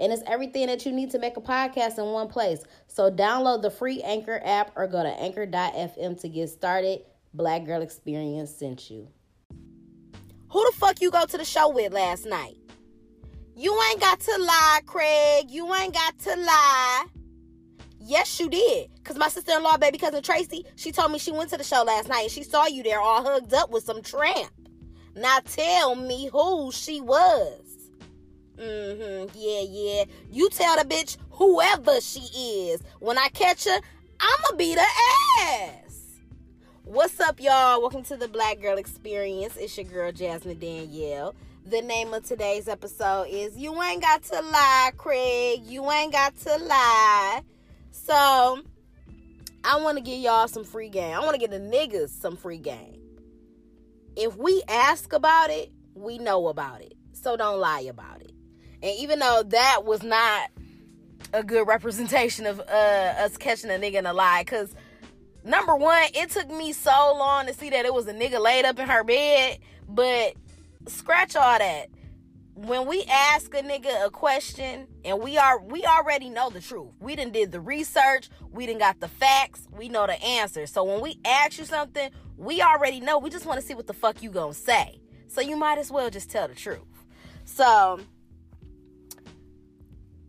And it's everything that you need to make a podcast in one place. So download the free Anchor app or go to anchor.fm to get started. Black Girl Experience sent you. Who the fuck you go to the show with last night? You ain't got to lie, Craig. You ain't got to lie. Yes, you did. Because my sister in law, baby cousin Tracy, she told me she went to the show last night and she saw you there all hugged up with some tramp. Now tell me who she was. Mm-hmm. Yeah, yeah. You tell the bitch whoever she is. When I catch her, I'ma beat her ass. What's up, y'all? Welcome to the Black Girl Experience. It's your girl Jasmine Danielle. The name of today's episode is You Ain't Got to Lie, Craig. You ain't got to lie. So, I want to give y'all some free game. I want to give the niggas some free game if we ask about it, we know about it. So don't lie about it. And even though that was not a good representation of uh, us catching a nigga in a lie, because number one, it took me so long to see that it was a nigga laid up in her bed. But scratch all that. When we ask a nigga a question and we are we already know the truth. We didn't did the research, we didn't got the facts, we know the answer. So when we ask you something, we already know. We just want to see what the fuck you gonna say. So you might as well just tell the truth. So,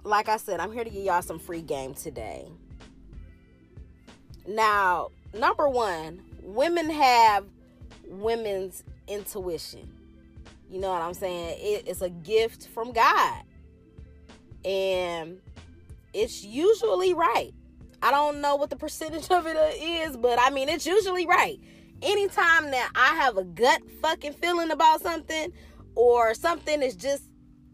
like I said, I'm here to give y'all some free game today. Now, number one, women have women's intuition. You know what I'm saying? It, it's a gift from God. And it's usually right. I don't know what the percentage of it is, but I mean, it's usually right anytime that I have a gut fucking feeling about something or something is just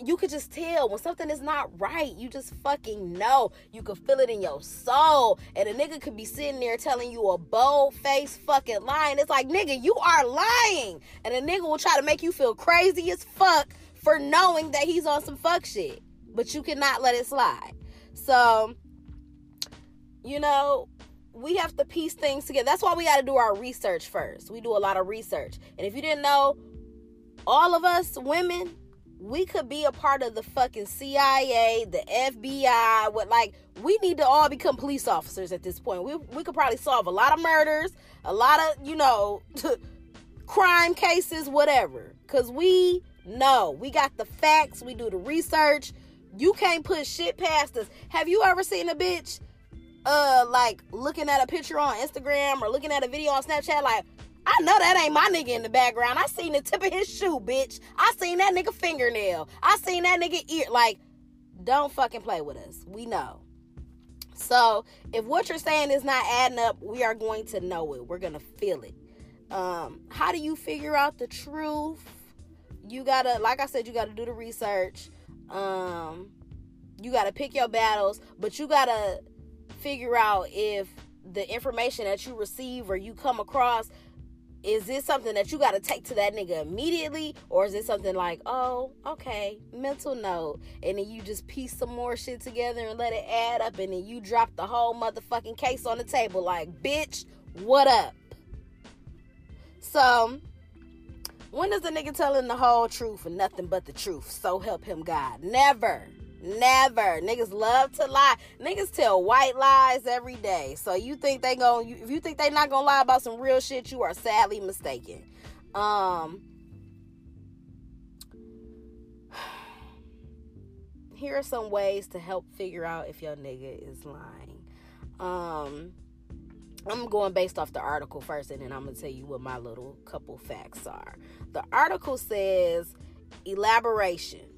you could just tell when something is not right. You just fucking know. You can feel it in your soul. And a nigga could be sitting there telling you a bold face fucking lying. It's like, nigga, you are lying. And a nigga will try to make you feel crazy as fuck for knowing that he's on some fuck shit. But you cannot let it slide. So, you know, we have to piece things together. That's why we got to do our research first. We do a lot of research. And if you didn't know, all of us women, we could be a part of the fucking CIA, the FBI, what like we need to all become police officers at this point. We we could probably solve a lot of murders, a lot of, you know, crime cases, whatever. Cuz we know, we got the facts, we do the research. You can't put shit past us. Have you ever seen a bitch uh like looking at a picture on Instagram or looking at a video on Snapchat like I know that ain't my nigga in the background. I seen the tip of his shoe, bitch. I seen that nigga fingernail. I seen that nigga ear. Like, don't fucking play with us. We know. So, if what you're saying is not adding up, we are going to know it. We're going to feel it. Um, how do you figure out the truth? You gotta, like I said, you gotta do the research. Um, you gotta pick your battles, but you gotta figure out if the information that you receive or you come across is this something that you got to take to that nigga immediately? Or is it something like oh okay mental note. And then you just piece some more shit together and let it add up. And then you drop the whole motherfucking case on the table. Like bitch what up? So when is a nigga telling the whole truth and nothing but the truth? So help him god. Never Never. Niggas love to lie. Niggas tell white lies every day. So you think they going if you think they not gonna lie about some real shit, you are sadly mistaken. Um here are some ways to help figure out if your nigga is lying. Um I'm going based off the article first and then I'm going to tell you what my little couple facts are. The article says elaboration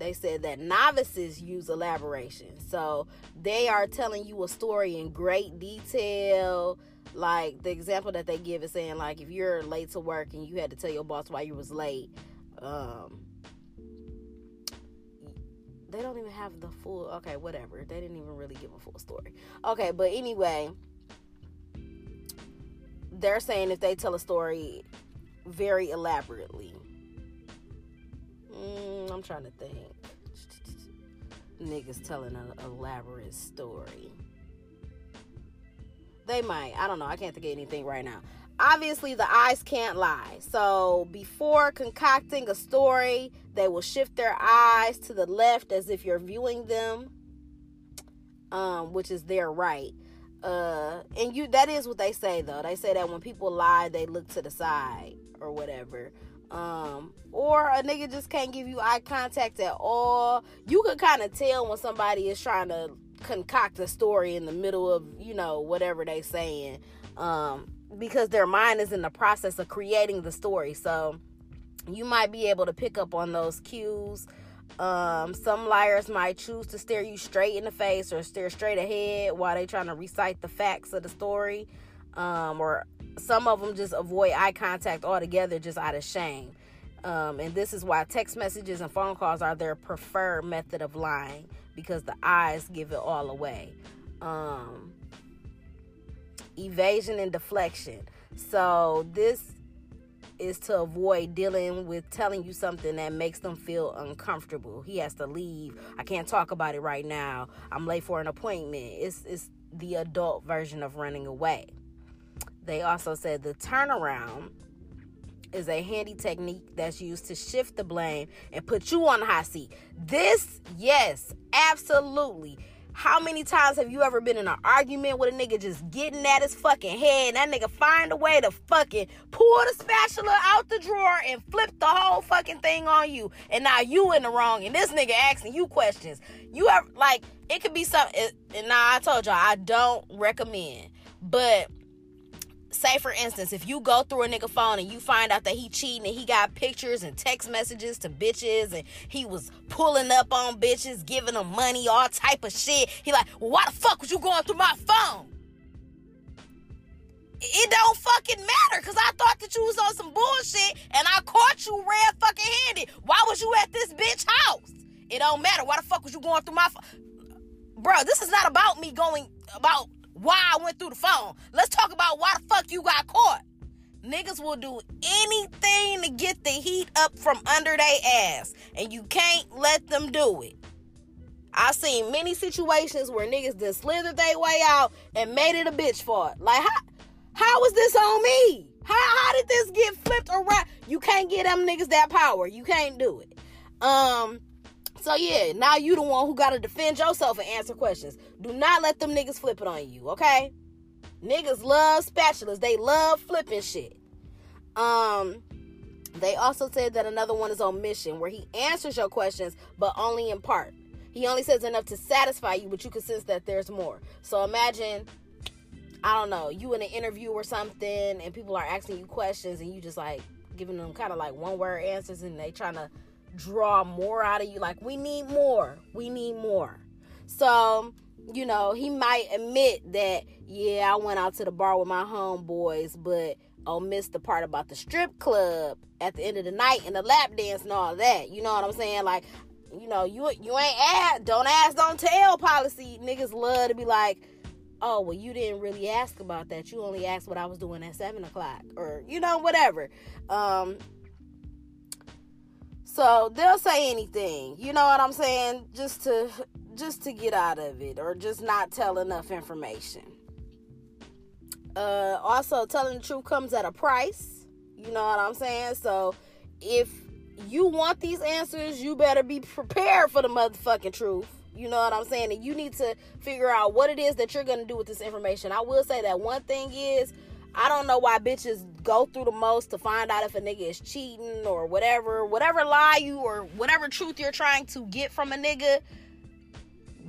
they said that novices use elaboration. So they are telling you a story in great detail. Like the example that they give is saying, like, if you're late to work and you had to tell your boss why you was late, um, they don't even have the full okay, whatever. They didn't even really give a full story. Okay, but anyway, they're saying if they tell a story very elaborately. I'm trying to think. Niggas telling an elaborate story. They might. I don't know. I can't think of anything right now. Obviously, the eyes can't lie. So, before concocting a story, they will shift their eyes to the left as if you're viewing them, um, which is their right uh and you that is what they say though they say that when people lie they look to the side or whatever um or a nigga just can't give you eye contact at all. You can kind of tell when somebody is trying to concoct a story in the middle of you know whatever they saying. Um because their mind is in the process of creating the story. So you might be able to pick up on those cues. Um, some liars might choose to stare you straight in the face or stare straight ahead while they trying to recite the facts of the story. Um, or some of them just avoid eye contact altogether just out of shame. Um, and this is why text messages and phone calls are their preferred method of lying because the eyes give it all away. Um, evasion and deflection. So this is to avoid dealing with telling you something that makes them feel uncomfortable. He has to leave. I can't talk about it right now. I'm late for an appointment. It's it's the adult version of running away. They also said the turnaround is a handy technique that's used to shift the blame and put you on the seat. This, yes, absolutely how many times have you ever been in an argument with a nigga just getting at his fucking head and that nigga find a way to fucking pull the spatula out the drawer and flip the whole fucking thing on you and now you in the wrong and this nigga asking you questions. You ever like it could be something and now I told y'all I don't recommend, but say for instance, if you go through a nigga phone and you find out that he cheating and he got pictures and text messages to bitches and he was pulling up on bitches, giving them money, all type of shit. He like, well, why the fuck was you going through my phone? It don't fucking matter because I thought that you was on some bullshit and I caught you red fucking handed. Why was you at this bitch house? It don't matter. Why the fuck was you going through my phone? Bro, this is not about me going about why I went through the phone. Let's talk about why the fuck you got caught. Niggas will do anything to get the heat up from under their ass, and you can't let them do it. I've seen many situations where niggas just slithered their way out and made it a bitch for it. Like, how, how was this on me? How, how did this get flipped around? You can't get them niggas that power. You can't do it. Um, so yeah, now you the one who gotta defend yourself and answer questions. Do not let them niggas flip it on you, okay? Niggas love spatulas. They love flipping shit. Um, they also said that another one is omission, where he answers your questions, but only in part. He only says enough to satisfy you, but you can sense that there's more. So imagine, I don't know, you in an interview or something, and people are asking you questions, and you just like giving them kind of like one word answers, and they trying to draw more out of you. Like, we need more. We need more. So, you know, he might admit that, yeah, I went out to the bar with my homeboys, but I'll miss the part about the strip club at the end of the night and the lap dance and all that. You know what I'm saying? Like, you know, you you ain't ask, don't ask, don't tell policy. Niggas love to be like, oh, well, you didn't really ask about that. You only asked what I was doing at seven o'clock, or you know, whatever. Um, so they'll say anything, you know what I'm saying, just to just to get out of it or just not tell enough information. Uh, also, telling the truth comes at a price. You know what I'm saying? So if you want these answers, you better be prepared for the motherfucking truth. You know what I'm saying? And you need to figure out what it is that you're going to do with this information. I will say that one thing is I don't know why bitches go through the most to find out if a nigga is cheating or whatever, whatever lie you or whatever truth you're trying to get from a nigga.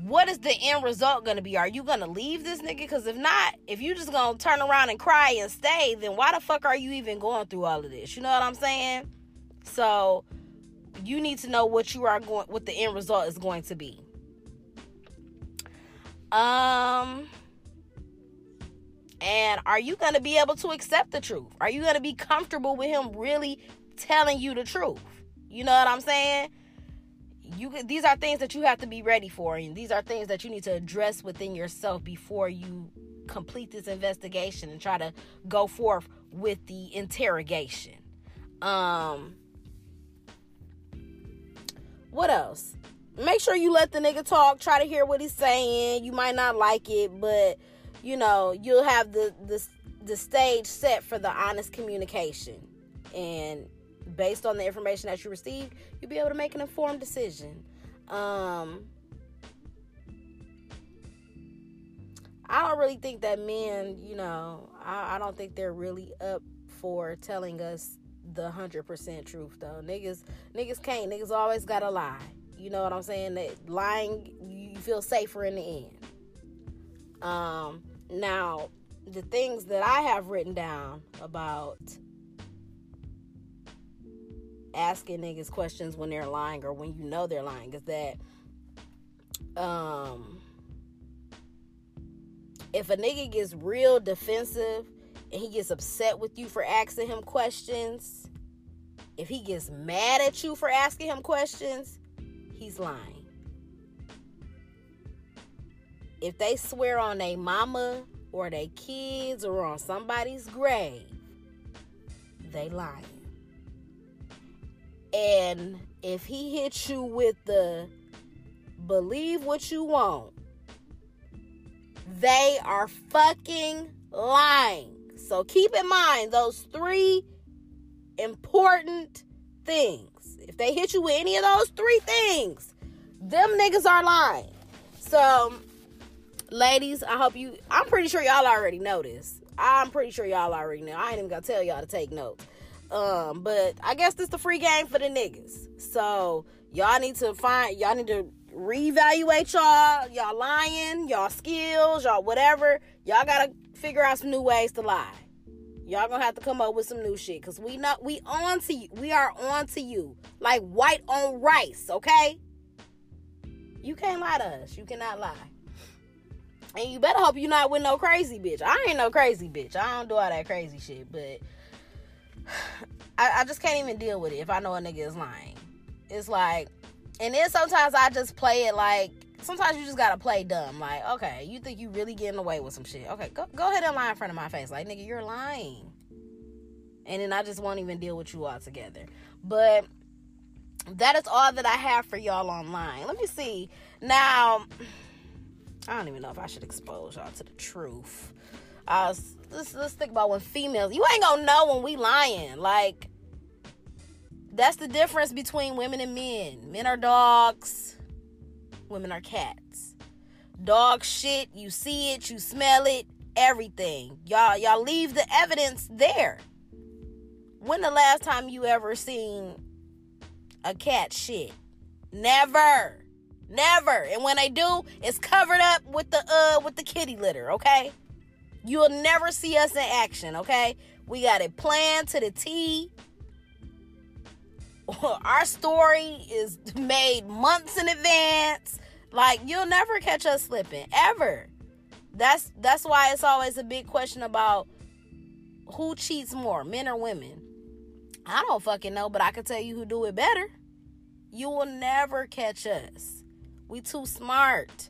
What is the end result gonna be? Are you gonna leave this nigga? Because if not, if you just gonna turn around and cry and stay, then why the fuck are you even going through all of this? You know what I'm saying? So you need to know what you are going, what the end result is going to be. Um and are you going to be able to accept the truth? Are you going to be comfortable with him really telling you the truth? You know what I'm saying? You these are things that you have to be ready for and these are things that you need to address within yourself before you complete this investigation and try to go forth with the interrogation. Um, what else? Make sure you let the nigga talk. Try to hear what he's saying. You might not like it, but you know you'll have the the the stage set for the honest communication, and based on the information that you receive, you'll be able to make an informed decision. Um, I don't really think that men, you know, I, I don't think they're really up for telling us the hundred percent truth though. Niggas niggas can't. Niggas always gotta lie. You know what I'm saying? That lying you feel safer in the end. Um now the things that I have written down about asking niggas questions when they're lying or when you know they're lying is that um if a nigga gets real defensive and he gets upset with you for asking him questions, if he gets mad at you for asking him questions, he's lying. If they swear on their mama or their kids or on somebody's grave, they lying. And if he hits you with the believe what you want, they are fucking lying. So keep in mind those three important things. If they hit you with any of those three things, them niggas are lying. So, ladies, I hope you, I'm pretty sure y'all already know this. I'm pretty sure y'all already know. I ain't even gonna tell y'all to take notes. Um, but I guess this the free game for the niggas. So y'all need to find y'all need to reevaluate y'all, y'all lying, y'all skills, y'all whatever. Y'all gotta figure out some new ways to lie. Y'all gonna have to come up with some new shit. Cause we not we on to you. We are on to you. Like white on rice, okay? You can't lie to us. You cannot lie. And you better hope you're not with no crazy bitch. I ain't no crazy bitch. I don't do all that crazy shit, but I, I just can't even deal with it if I know a nigga is lying. It's like and then sometimes I just play it like sometimes you just gotta play dumb. Like, okay, you think you really getting away with some shit. Okay, go go ahead and lie in front of my face. Like, nigga, you're lying. And then I just won't even deal with you altogether. But that is all that I have for y'all online. Let me see. Now, I don't even know if I should expose y'all to the truth. Uh, let's, let's think about when females, you ain't gonna know when we lying. Like, that's the difference between women and men. Men are dogs, women are cats. Dog shit, you see it, you smell it, everything. Y'all y'all leave the evidence there. When the last time you ever seen a cat shit? Never. Never. And when they do, it's covered up with the uh with the kitty litter, okay? You'll never see us in action, okay? We got it planned to the T our story is made months in advance. Like you'll never catch us slipping ever. That's that's why it's always a big question about who cheats more, men or women. I don't fucking know, but I can tell you who do it better. You will never catch us. We too smart.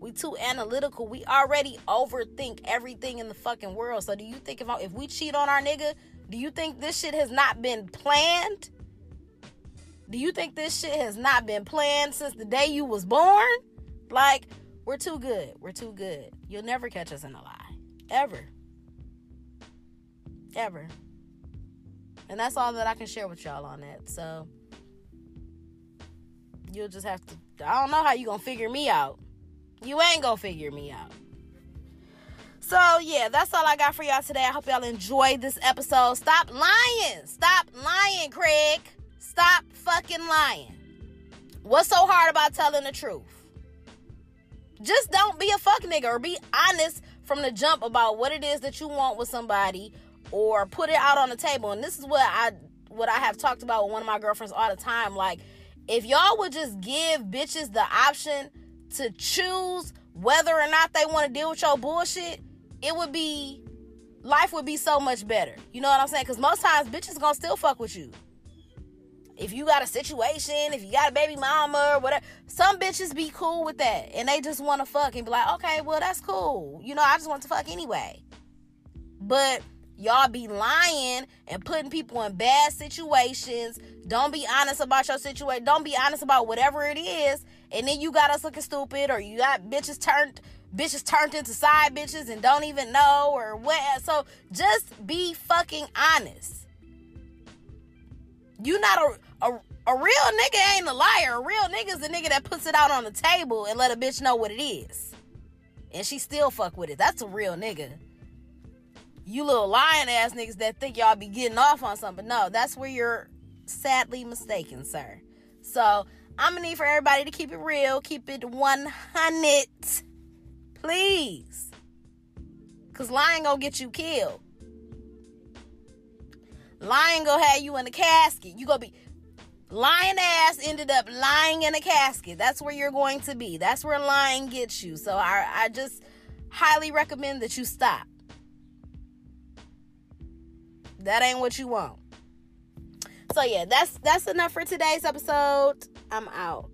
We too analytical. We already overthink everything in the fucking world. So do you think if if we cheat on our nigga, do you think this shit has not been planned? Do you think this shit has not been planned since the day you was born? Like, we're too good. We're too good. You'll never catch us in a lie. Ever. Ever. And that's all that I can share with y'all on that. So you'll just have to I don't know how you gonna figure me out. You ain't gonna figure me out. So yeah, that's all I got for y'all today. I hope y'all enjoyed this episode. Stop lying. Stop lying, Craig. Stop fucking lying. What's so hard about telling the truth? Just don't be a fuck nigga or be honest from the jump about what it is that you want with somebody or put it out on the table. And this is what I what I have talked about with one of my girlfriends all the time. Like, if y'all would just give bitches the option to choose whether or not they want to deal with your bullshit, it would be life would be so much better. You know what I'm saying? Because most times bitches gonna still fuck with you. if you got a situation, if you got a baby mama or whatever, some bitches be cool with that. And they just want to fuck and be like, okay, well, that's cool. You know, I just want to fuck anyway. But y'all be lying and putting people in bad situations. Don't be honest about your situation. Don't be honest about whatever it is. And then you got us looking stupid or you got bitches turned bitches turned into side bitches and don't even know or what. So just be fucking honest. You not a, a a real nigga ain't a liar. A real nigga's a nigga that puts it out on the table and let a bitch know what it is. And she still fuck with it. That's a real nigga. You little lying ass niggas that think y'all be getting off on something. No, that's where you're sadly mistaken, sir. So I'm gonna need for everybody to keep it real, keep it 100, please. Cause lying gonna get you killed. Lying gonna have you in a casket. You gonna be lying ass ended up lying in a casket. That's where you're going to be. That's where lying gets you. So I, I just highly recommend that you stop. That ain't what you want. So yeah, that's that's enough for today's episode. I'm out.